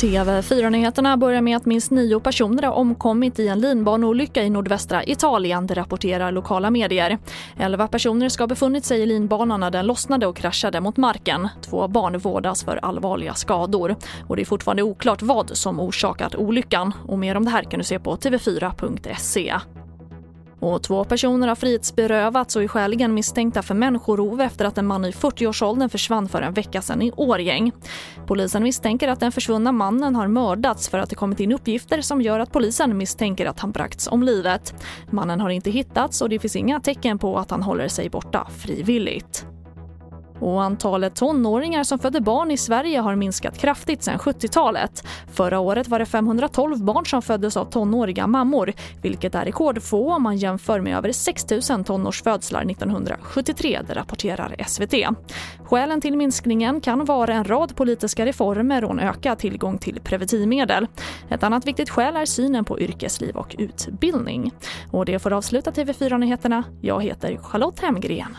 TV4-nyheterna börjar med att minst nio personer har omkommit i en linbaneolycka i nordvästra Italien, det rapporterar lokala medier. Elva personer ska ha befunnit sig i linbanan när den lossnade och kraschade mot marken. Två barn vårdas för allvarliga skador. Och det är fortfarande oklart vad som orsakat olyckan. Och mer om det här kan du se på tv4.se. Och två personer har frihetsberövats och är skäligen misstänkta för människorov efter att en man i 40-årsåldern försvann för en vecka sedan i Årgäng. Polisen misstänker att den försvunna mannen har mördats för att det kommit in uppgifter som gör att polisen misstänker att han bragts om livet. Mannen har inte hittats och det finns inga tecken på att han håller sig borta frivilligt. Och antalet tonåringar som födde barn i Sverige har minskat kraftigt sedan 70-talet. Förra året var det 512 barn som föddes av tonåriga mammor, vilket är rekordfå om man jämför med över 6 000 tonårsfödslar 1973, det rapporterar SVT. Skälen till minskningen kan vara en rad politiska reformer och en ökad tillgång till preventivmedel. Ett annat viktigt skäl är synen på yrkesliv och utbildning. Och det får avsluta TV4-nyheterna. Jag heter Charlotte Hemgren.